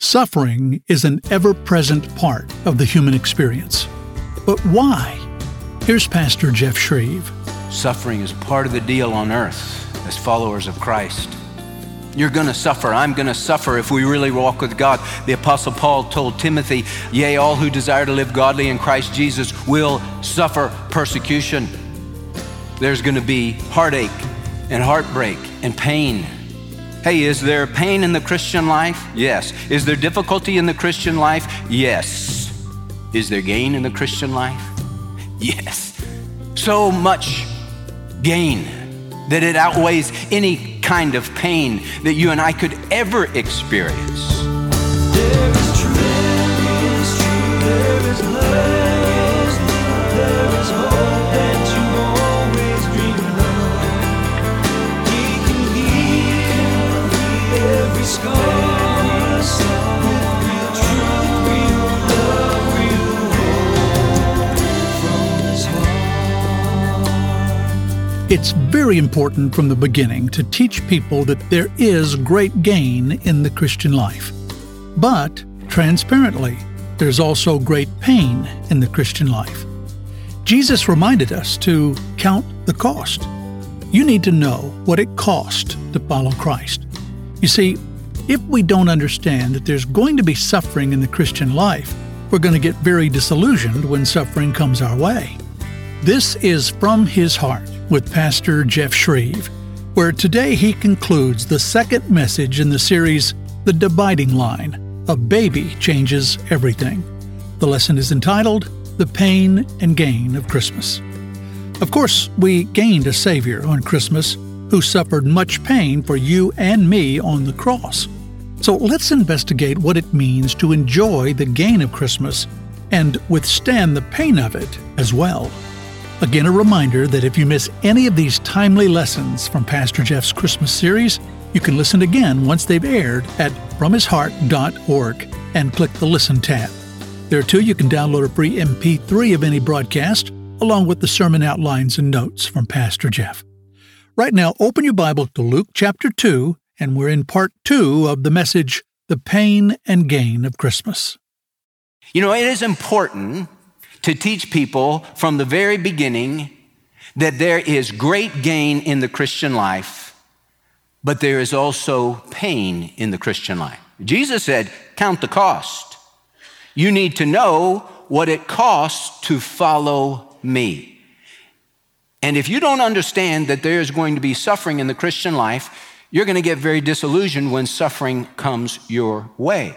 Suffering is an ever present part of the human experience. But why? Here's Pastor Jeff Schreve. Suffering is part of the deal on earth as followers of Christ. You're going to suffer. I'm going to suffer if we really walk with God. The Apostle Paul told Timothy, Yea, all who desire to live godly in Christ Jesus will suffer persecution. There's going to be heartache and heartbreak and pain Hey, is there pain in the Christian life? Yes. Is there difficulty in the Christian life? Yes. Is there gain in the Christian life? Yes. So much gain that it outweighs any kind of pain that you and I could ever experience. Very important from the beginning to teach people that there is great gain in the Christian life. But, transparently, there's also great pain in the Christian life. Jesus reminded us to count the cost. You need to know what it cost to follow Christ. You see, if we don't understand that there's going to be suffering in the Christian life, we're going to get very disillusioned when suffering comes our way. This is From His Heart with Pastor Jeff Schreve, where today he concludes the second message in the series, The Dividing Line A Baby Changes Everything. The lesson is entitled, The Pain and Gain of Christmas. Of course, we gained a Savior on Christmas who suffered much pain for you and me on the cross. So let's investigate what it means to enjoy the gain of Christmas and withstand the pain of it as well. Again, a reminder that if you miss any of these timely lessons from Pastor Jeff's Christmas series, you can listen again once they've aired at fromhisheart.org and click the Listen tab. There too, you can download a free MP3 of any broadcast, along with the sermon outlines and notes from Pastor Jeff. Right now, open your Bible to Luke chapter 2, and we're in part 2 of the message, The Pain and Gain of Christmas. You know, it is important to teach people from the very beginning that there is great gain in the Christian life, but there is also pain in the Christian life. Jesus said, Count the cost. You need to know what it costs to follow me. And if you don't understand that there is going to be suffering in the Christian life, you're going to get very disillusioned when suffering comes your way.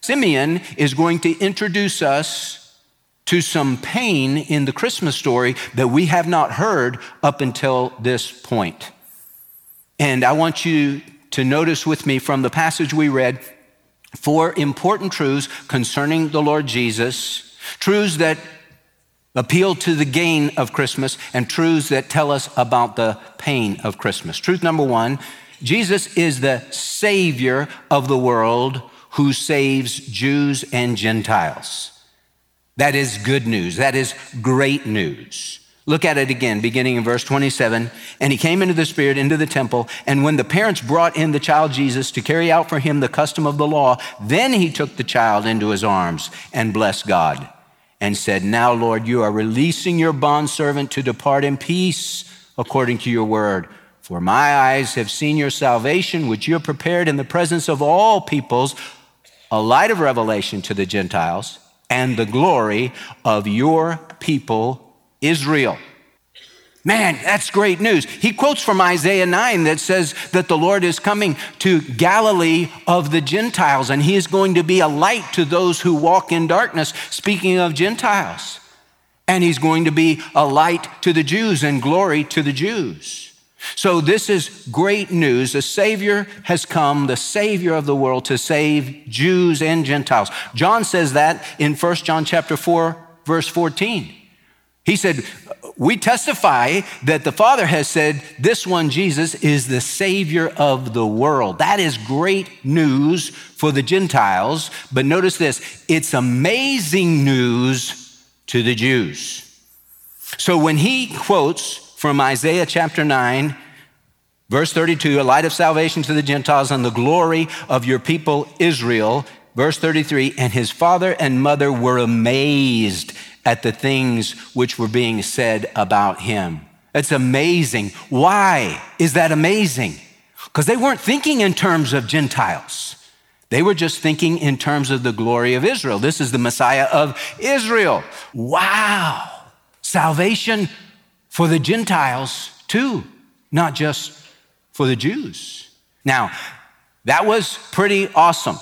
Simeon is going to introduce us to some pain in the Christmas story that we have not heard up until this point. And I want you to notice with me from the passage we read four important truths concerning the Lord Jesus, truths that appeal to the gain of Christmas, and truths that tell us about the pain of Christmas. Truth number one Jesus is the Savior of the world who saves Jews and Gentiles. That is good news. That is great news. Look at it again, beginning in verse 27. And he came into the Spirit, into the temple. And when the parents brought in the child Jesus to carry out for him the custom of the law, then he took the child into his arms and blessed God and said, Now, Lord, you are releasing your bondservant to depart in peace according to your word. For my eyes have seen your salvation, which you have prepared in the presence of all peoples, a light of revelation to the Gentiles and the glory of your people, Israel. Man, that's great news. He quotes from Isaiah 9 that says that the Lord is coming to Galilee of the Gentiles and he is going to be a light to those who walk in darkness, speaking of Gentiles. And he's going to be a light to the Jews and glory to the Jews. So this is great news. The Savior has come, the Savior of the world to save Jews and Gentiles. John says that in 1 John chapter 4 verse 14. He said, "We testify that the Father has said this one Jesus is the Savior of the world." That is great news for the Gentiles, but notice this, it's amazing news to the Jews. So when he quotes from Isaiah chapter 9, verse 32 a light of salvation to the Gentiles and the glory of your people Israel. verse 33 and his father and mother were amazed at the things which were being said about him. It's amazing. Why is that amazing? Because they weren't thinking in terms of Gentiles. They were just thinking in terms of the glory of Israel. This is the Messiah of Israel. Wow. Salvation for the Gentiles too, not just for the Jews. Now, that was pretty awesome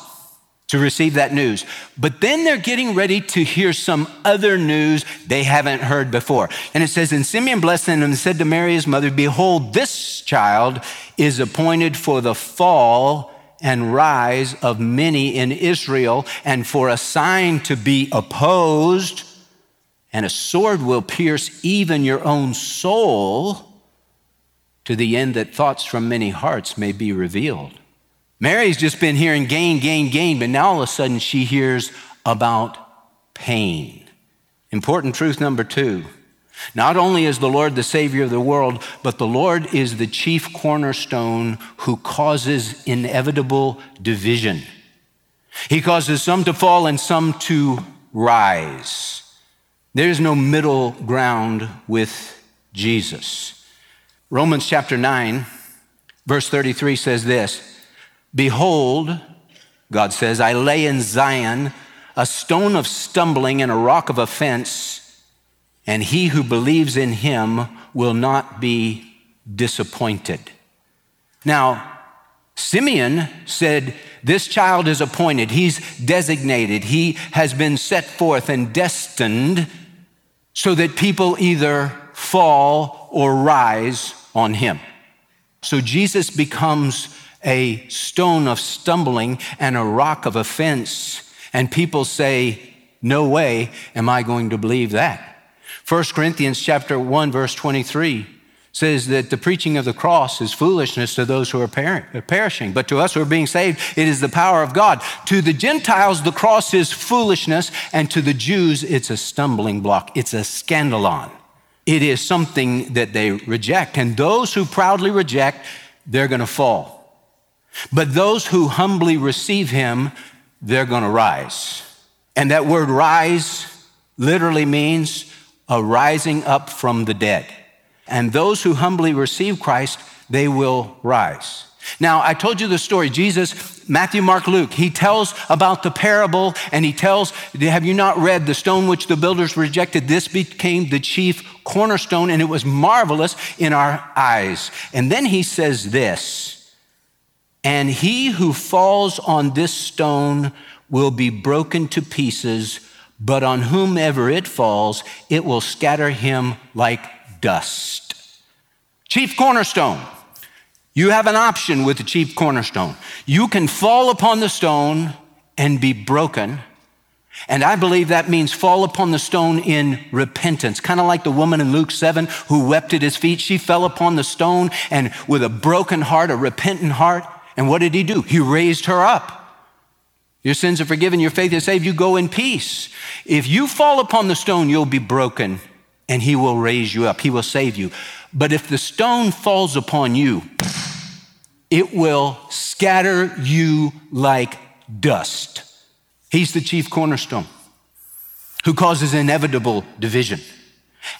to receive that news. But then they're getting ready to hear some other news they haven't heard before. And it says, And Simeon blessed them and said to Mary, his mother, Behold, this child is appointed for the fall and rise of many in Israel, and for a sign to be opposed, and a sword will pierce even your own soul, to the end that thoughts from many hearts may be revealed. Mary's just been hearing gain, gain, gain, but now all of a sudden she hears about pain. Important truth number two. Not only is the Lord the Savior of the world, but the Lord is the chief cornerstone who causes inevitable division. He causes some to fall and some to rise. There's no middle ground with Jesus. Romans chapter 9, verse 33 says this Behold, God says, I lay in Zion a stone of stumbling and a rock of offense, and he who believes in him will not be disappointed. Now, Simeon said, This child is appointed, he's designated, he has been set forth and destined so that people either fall or rise on him. So Jesus becomes a stone of stumbling and a rock of offense. And people say, no way am I going to believe that. 1 Corinthians chapter 1 verse 23 says that the preaching of the cross is foolishness to those who are uh, perishing, but to us who are being saved, it is the power of God. To the Gentiles, the cross is foolishness, and to the Jews, it's a stumbling block. It's a scandalon. It is something that they reject, and those who proudly reject, they're going to fall. But those who humbly receive him, they're going to rise. And that word rise literally means a rising up from the dead. And those who humbly receive Christ, they will rise. Now, I told you the story. Jesus, Matthew, Mark, Luke, he tells about the parable and he tells, Have you not read the stone which the builders rejected? This became the chief cornerstone and it was marvelous in our eyes. And then he says this and he who falls on this stone will be broken to pieces, but on whomever it falls, it will scatter him like dust. Chief cornerstone. You have an option with the chief cornerstone. You can fall upon the stone and be broken. And I believe that means fall upon the stone in repentance. Kind of like the woman in Luke 7 who wept at his feet. She fell upon the stone and with a broken heart, a repentant heart, and what did he do? He raised her up. Your sins are forgiven, your faith is saved, you go in peace. If you fall upon the stone, you'll be broken, and he will raise you up, he will save you. But if the stone falls upon you, it will scatter you like dust. He's the chief cornerstone who causes inevitable division.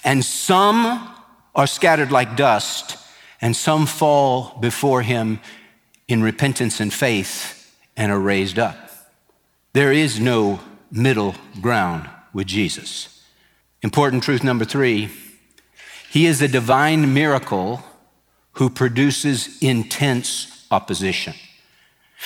And some are scattered like dust, and some fall before him in repentance and faith and are raised up. There is no middle ground with Jesus. Important truth number three He is a divine miracle who produces intense opposition.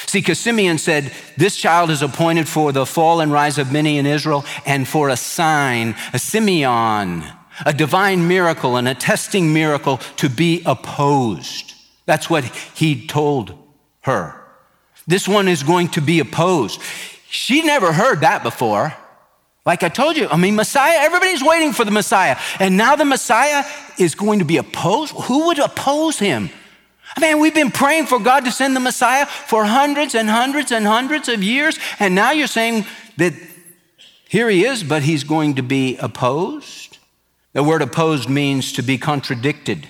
See, because Simeon said, This child is appointed for the fall and rise of many in Israel and for a sign, a semeion, a divine miracle, an attesting miracle to be opposed. That's what he told her. This one is going to be opposed. She never heard that before. Like I told you, I mean, Messiah, everybody's waiting for the Messiah. And now the Messiah is going to be opposed. Who would oppose him? I mean, we've been praying for God to send the Messiah for hundreds and hundreds and hundreds of years. And now you're saying that here he is, but he's going to be opposed. The word opposed means to be contradicted.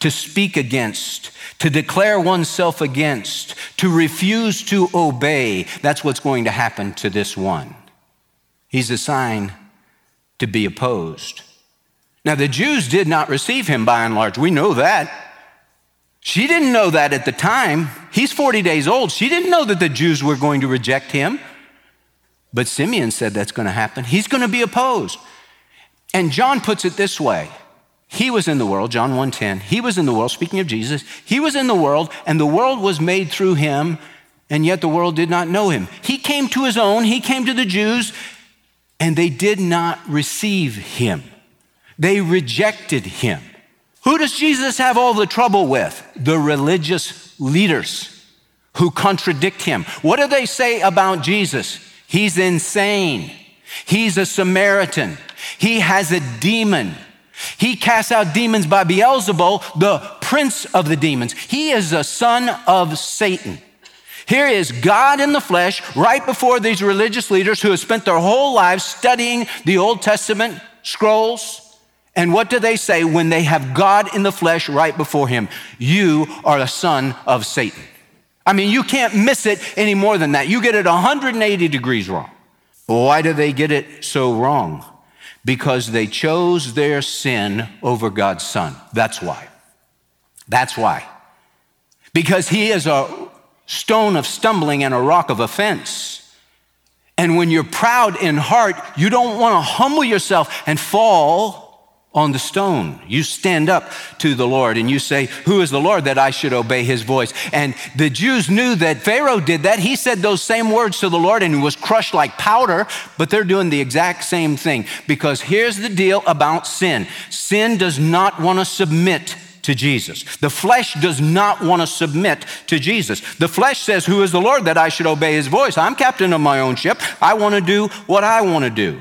to speak against, to declare oneself against, to refuse to obey. That's what's going to happen to this one. He's a sign to be opposed. Now, the Jews did not receive him by and large. We know that. She didn't know that at the time. He's 40 days old. She didn't know that the Jews were going to reject him. But Simeon said that's going to happen. He's going to be opposed. And John puts it this way he was in the world, John 1:10. He was in the world, speaking of Jesus. He was in the world, and the world was made through him, and yet the world did not know him. He came to his own, he came to the Jews, and they did not receive him. They rejected him. Who does Jesus have all the trouble with? The religious leaders who contradict him. What do they say about Jesus? He's insane. He's a Samaritan. He has a demon. He casts out demons by Beelzebul, the prince of the demons. He is a son of Satan. Here is God in the flesh right before these religious leaders who have spent their whole lives studying the Old Testament scrolls. And what do they say when they have God in the flesh right before him? You are a son of Satan. I mean, you can't miss it any more than that. You get it 180 degrees wrong. Why do they get it so wrong? because they chose their sin over God's Son. That's why. That's why. Because He is a stone of stumbling and a rock of offense. And when you're proud in heart, you don't want to humble yourself and fall on the stone. You stand up to the Lord and you say, Who is the Lord that I should obey his voice? And the Jews knew that Pharaoh did that. He said those same words to the Lord and was crushed like powder, but they're doing the exact same thing. Because here's the deal about sin sin does not want to submit to Jesus. The flesh does not want to submit to Jesus. The flesh says, Who is the Lord that I should obey his voice? I'm captain of my own ship. I want to do what I want to do.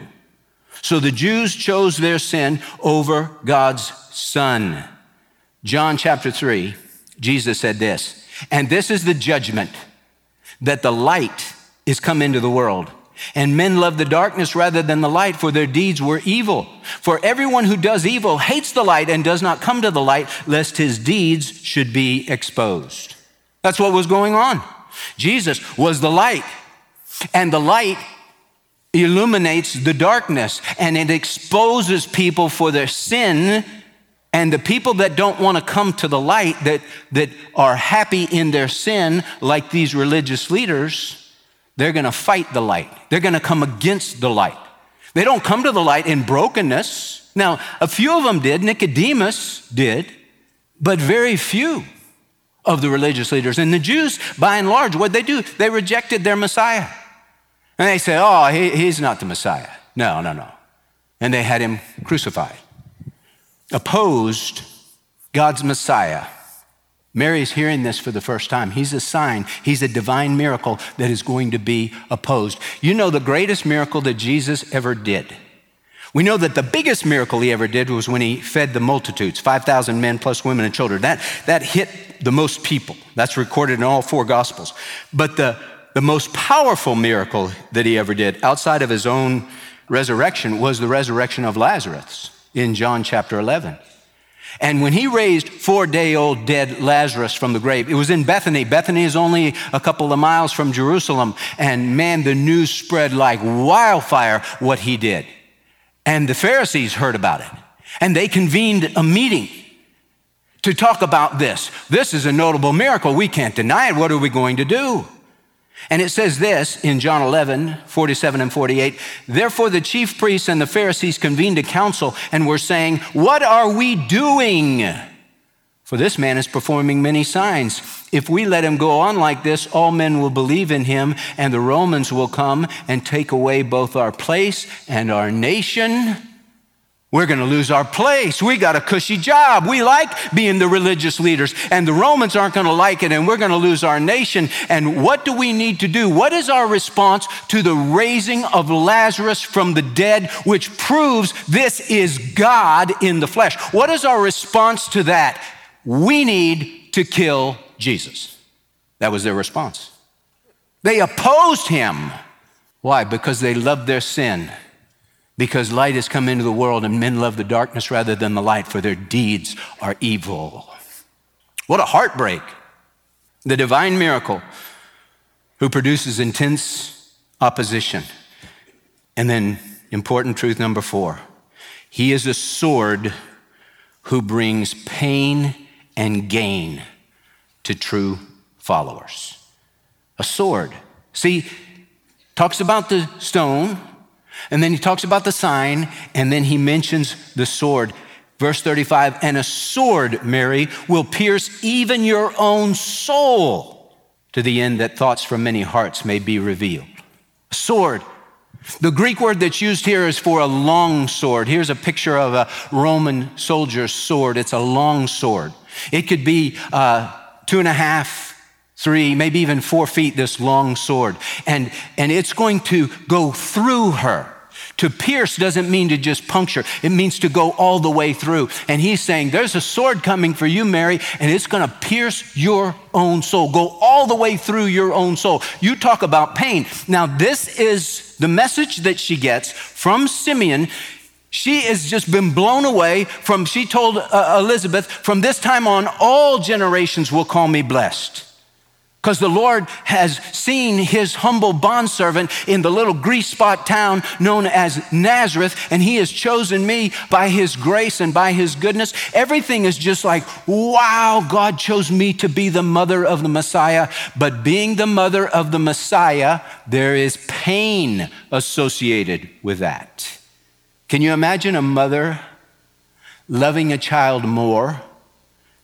So the Jews chose their sin over God's Son. John chapter 3, Jesus said this, and this is the judgment that the light is come into the world. And men love the darkness rather than the light, for their deeds were evil. For everyone who does evil hates the light and does not come to the light, lest his deeds should be exposed. That's what was going on. Jesus was the light, and the light illuminates the darkness and it exposes people for their sin. And the people that don't want to come to the light, that, that are happy in their sin, like these religious leaders, they're going to fight the light. They're going to come against the light. They don't come to the light in brokenness. Now, a few of them did, Nicodemus did, but very few of the religious leaders. And the Jews, by and large, what they do, they rejected their Messiah. And they said, Oh, he, he's not the Messiah. No, no, no. And they had him crucified. Opposed God's Messiah. Mary's hearing this for the first time. He's a sign, he's a divine miracle that is going to be opposed. You know, the greatest miracle that Jesus ever did. We know that the biggest miracle he ever did was when he fed the multitudes 5,000 men plus women and children. That, that hit the most people. That's recorded in all four Gospels. But the the most powerful miracle that he ever did outside of his own resurrection was the resurrection of Lazarus in John chapter 11. And when he raised four day old dead Lazarus from the grave, it was in Bethany. Bethany is only a couple of miles from Jerusalem. And man, the news spread like wildfire what he did. And the Pharisees heard about it. And they convened a meeting to talk about this. This is a notable miracle. We can't deny it. What are we going to do? And it says this in John 11, 47 and 48. Therefore, the chief priests and the Pharisees convened a council and were saying, What are we doing? For this man is performing many signs. If we let him go on like this, all men will believe in him, and the Romans will come and take away both our place and our nation we're going to lose our place. We got a cushy job. We like being the religious leaders, and the Romans aren't going to like it, and we're going to lose our nation. And what do we need to do? What is our response to the raising of Lazarus from the dead, which proves this is God in the flesh? What is our response to that? We need to kill Jesus. That was their response. They opposed him. Why? Because they loved their sin because light has come into the world and men love the darkness rather than the light, for their deeds are evil. What a heartbreak. The divine miracle who produces intense opposition. And then, important truth number four He is a sword who brings pain and gain to true followers. A sword. See, talks about the stone, and then he talks about the sign, and then he mentions the sword. Verse 35 And a sword, Mary, will pierce even your own soul to the end that thoughts from many hearts may be revealed. A sword. The Greek word that's used here is for a long sword. Here's a picture of a Roman soldier's sword. It's a long sword. It could be uh, two and a half, three, maybe even four feet, this long sword. And, and it's going to go through her. To pierce doesn't mean to just puncture, it means to go all the way through. And he's saying, There's a sword coming for you, Mary, and it's going to pierce your own soul, go all the way through your own soul. You talk about pain. Now, this is the message that she gets from Simeon. She has just been blown away from, she told uh, Elizabeth, from this time on, all generations will call me blessed. Because the Lord has seen his humble bondservant in the little grease spot town known as Nazareth, and he has chosen me by his grace and by his goodness. Everything is just like, wow, God chose me to be the mother of the Messiah. But being the mother of the Messiah, there is pain associated with that. Can you imagine a mother loving a child more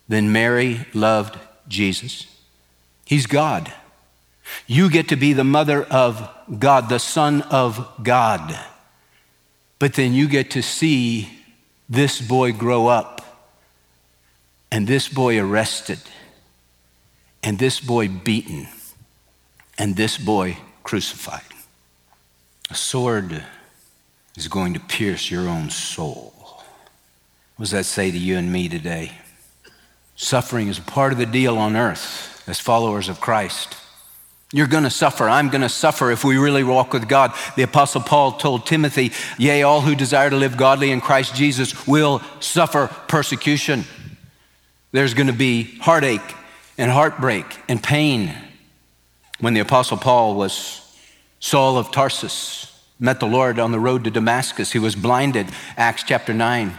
than Mary loved Jesus? He's God. You get to be the mother of God, the son of God. But then you get to see this boy grow up, and this boy arrested, and this boy beaten, and this boy crucified. A sword is going to pierce your own soul. What does that say to you and me today? Suffering is a part of the deal on earth as followers of Christ. You're going to suffer. I'm going to suffer if we really walk with God. The Apostle Paul told Timothy, Yea, all who desire to live godly in Christ Jesus will suffer persecution. There's going to be heartache and heartbreak and pain. When the Apostle Paul was Saul of Tarsus, met the Lord on the road to Damascus. He was blinded, Acts chapter 9.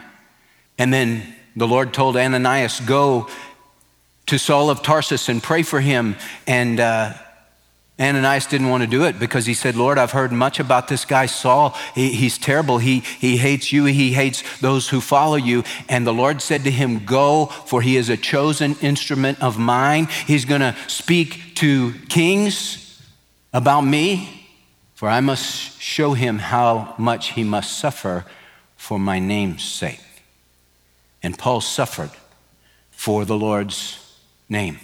And then the Lord told Ananias, Go to Saul of Tarsus and pray for him. And uh, Ananias didn't want to do it because he said, Lord, I've heard much about this guy, Saul. He, he's terrible. He, he hates you, he hates those who follow you. And the Lord said to him, Go, for he is a chosen instrument of mine. He's going to speak to kings about me. For I must show him how much he must suffer for my name's sake. And Paul suffered for the Lord's name.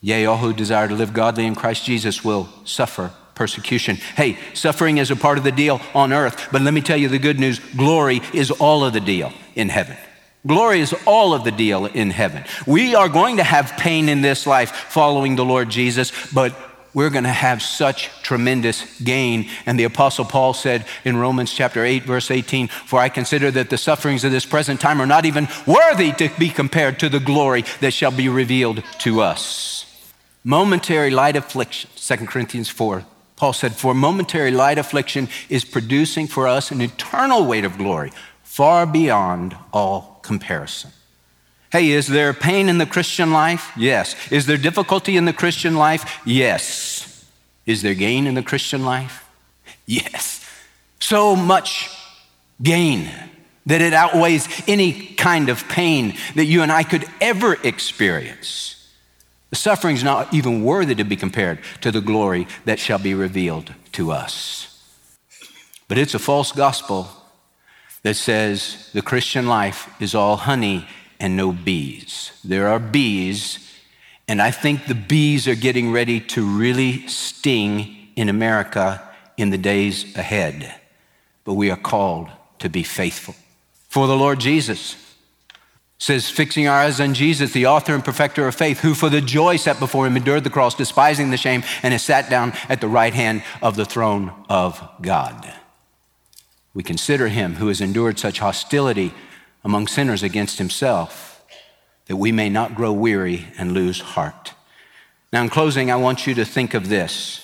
Yea, all who desire to live godly in Christ Jesus will suffer persecution. Hey, suffering is a part of the deal on earth, but let me tell you the good news glory is all of the deal in heaven. Glory is all of the deal in heaven. We are going to have pain in this life following the Lord Jesus, but we're going to have such tremendous gain. And the Apostle Paul said in Romans chapter 8, verse 18, For I consider that the sufferings of this present time are not even worthy to be compared to the glory that shall be revealed to us. Momentary light affliction, 2 Corinthians 4. Paul said, For momentary light affliction is producing for us an eternal weight of glory, far beyond all comparison. Hey, is there pain in the Christian life? Yes. Is there difficulty in the Christian life? Yes. Is there gain in the Christian life? Yes. So much gain that it outweighs any kind of pain that you and I could ever experience. The suffering is not even worthy to be compared to the glory that shall be revealed to us. But it's a false gospel that says the Christian life is all honey and no bees. There are bees, and I think the bees are getting ready to really sting in America in the days ahead. But we are called to be faithful. For the Lord Jesus says, fixing our eyes on Jesus, the author and perfecter of faith, who for the joy set before him endured the cross, despising the shame, and has sat down at the right hand of the throne of God. We consider him who has endured such hostility among sinners against himself, that we may not grow weary and lose heart. Now, in closing, I want you to think of this.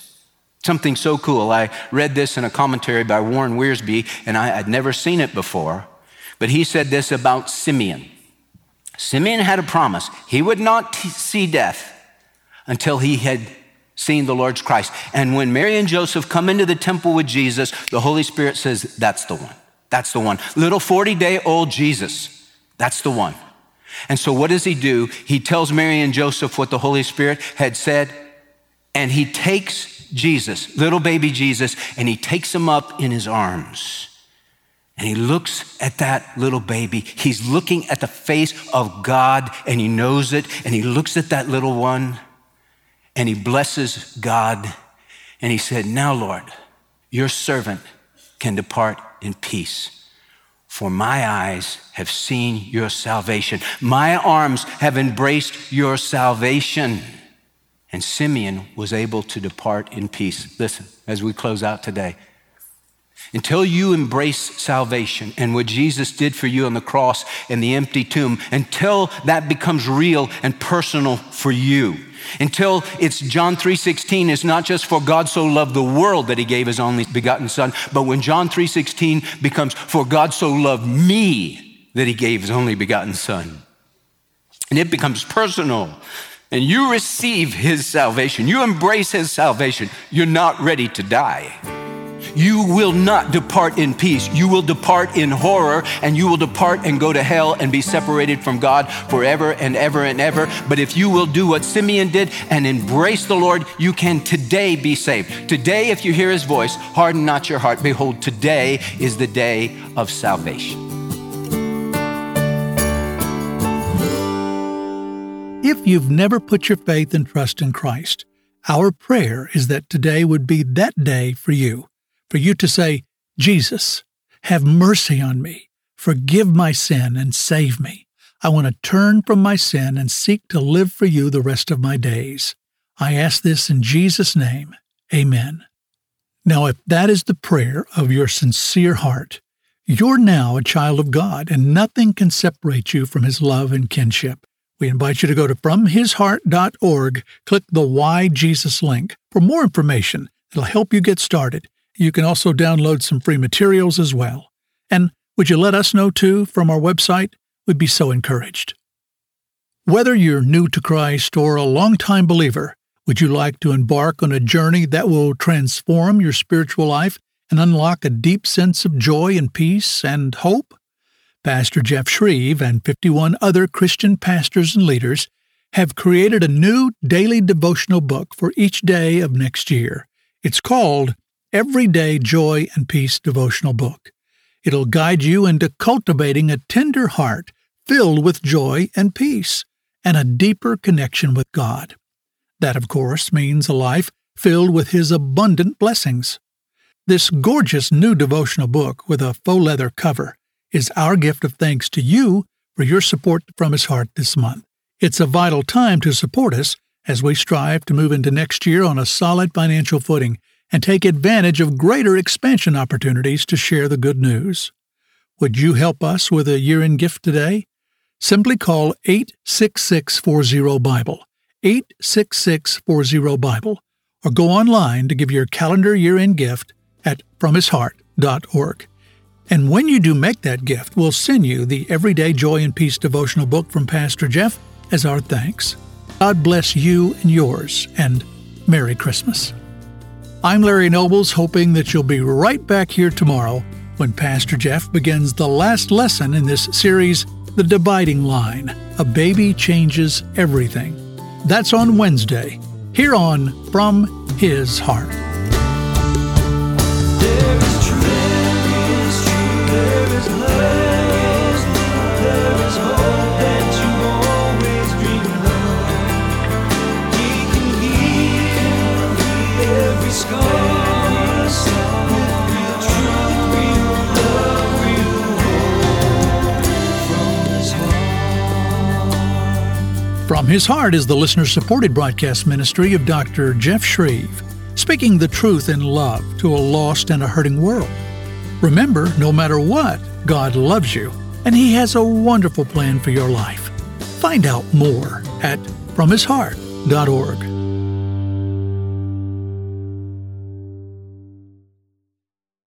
Something so cool. I read this in a commentary by Warren Wiersbe, and I had never seen it before. But he said this about Simeon Simeon had a promise. He would not t- see death until he had seen the Lord's Christ. And when Mary and Joseph come into the temple with Jesus, the Holy Spirit says, That's the one. That's the one. Little 40 day old Jesus. That's the one. And so what does he do? He tells Mary and Joseph what the Holy Spirit had said, and he takes Jesus, little baby Jesus, and he takes him up in his arms. And he looks at that little baby. He's looking at the face of God, and he knows it. And he looks at that little one, and he blesses God. And he said, Now, Lord, your servant can depart in peace. For my eyes have seen your salvation. My arms have embraced your salvation. And Simeon was able to depart in peace. Listen, as we close out today, until you embrace salvation and what Jesus did for you on the cross and the empty tomb, until that becomes real and personal for you, until it's John 3:16 is not just for God so loved the world that he gave his only begotten son, but when John 3:16 becomes for God so loved me that he gave his only begotten son. And it becomes personal. And you receive his salvation. You embrace his salvation. You're not ready to die you will not depart in peace. You will depart in horror and you will depart and go to hell and be separated from God forever and ever and ever. But if you will do what Simeon did and embrace the Lord, you can today be saved. Today, if you hear his voice, harden not your heart. Behold, today is the day of salvation. If you've never put your faith and trust in Christ, our prayer is that today would be that day for you for you to say, Jesus, have mercy on me, forgive my sin, and save me. I want to turn from my sin and seek to live for you the rest of my days. I ask this in Jesus' name. Amen. Now, if that is the prayer of your sincere heart, you're now a child of God, and nothing can separate you from His love and kinship. We invite you to go to FromHisHeart.org, click the Why Jesus link for more information. It'll help you get started. You can also download some free materials as well. And would you let us know too from our website? We'd be so encouraged. Whether you're new to Christ or a longtime believer, would you like to embark on a journey that will transform your spiritual life and unlock a deep sense of joy and peace and hope? Pastor Jeff Schreve and 51 other Christian pastors and leaders have created a new daily devotional book for each day of next year. It's called Everyday Joy and Peace devotional book. It'll guide you into cultivating a tender heart filled with joy and peace and a deeper connection with God. That, of course, means a life filled with His abundant blessings. This gorgeous new devotional book with a faux leather cover is our gift of thanks to you for your support from His heart this month. It's a vital time to support us as we strive to move into next year on a solid financial footing and take advantage of greater expansion opportunities to share the good news. Would you help us with a year end gift today? Simply call 86640 Bible, 86640 Bible, or go online to give your calendar year end gift at fromhisheart.org. And when you do make that gift, we'll send you the Everyday Joy and Peace devotional book from Pastor Jeff as our thanks. God bless you and yours, and Merry Christmas. I'm Larry Nobles, hoping that you'll be right back here tomorrow when Pastor Jeff begins the last lesson in this series, The Dividing Line A Baby Changes Everything. That's on Wednesday, here on From His Heart. His Heart is the listener supported broadcast ministry of Dr. Jeff Schreve, speaking the truth in love to a lost and a hurting world. Remember, no matter what, God loves you, and He has a wonderful plan for your life. Find out more at fromhisheart.org.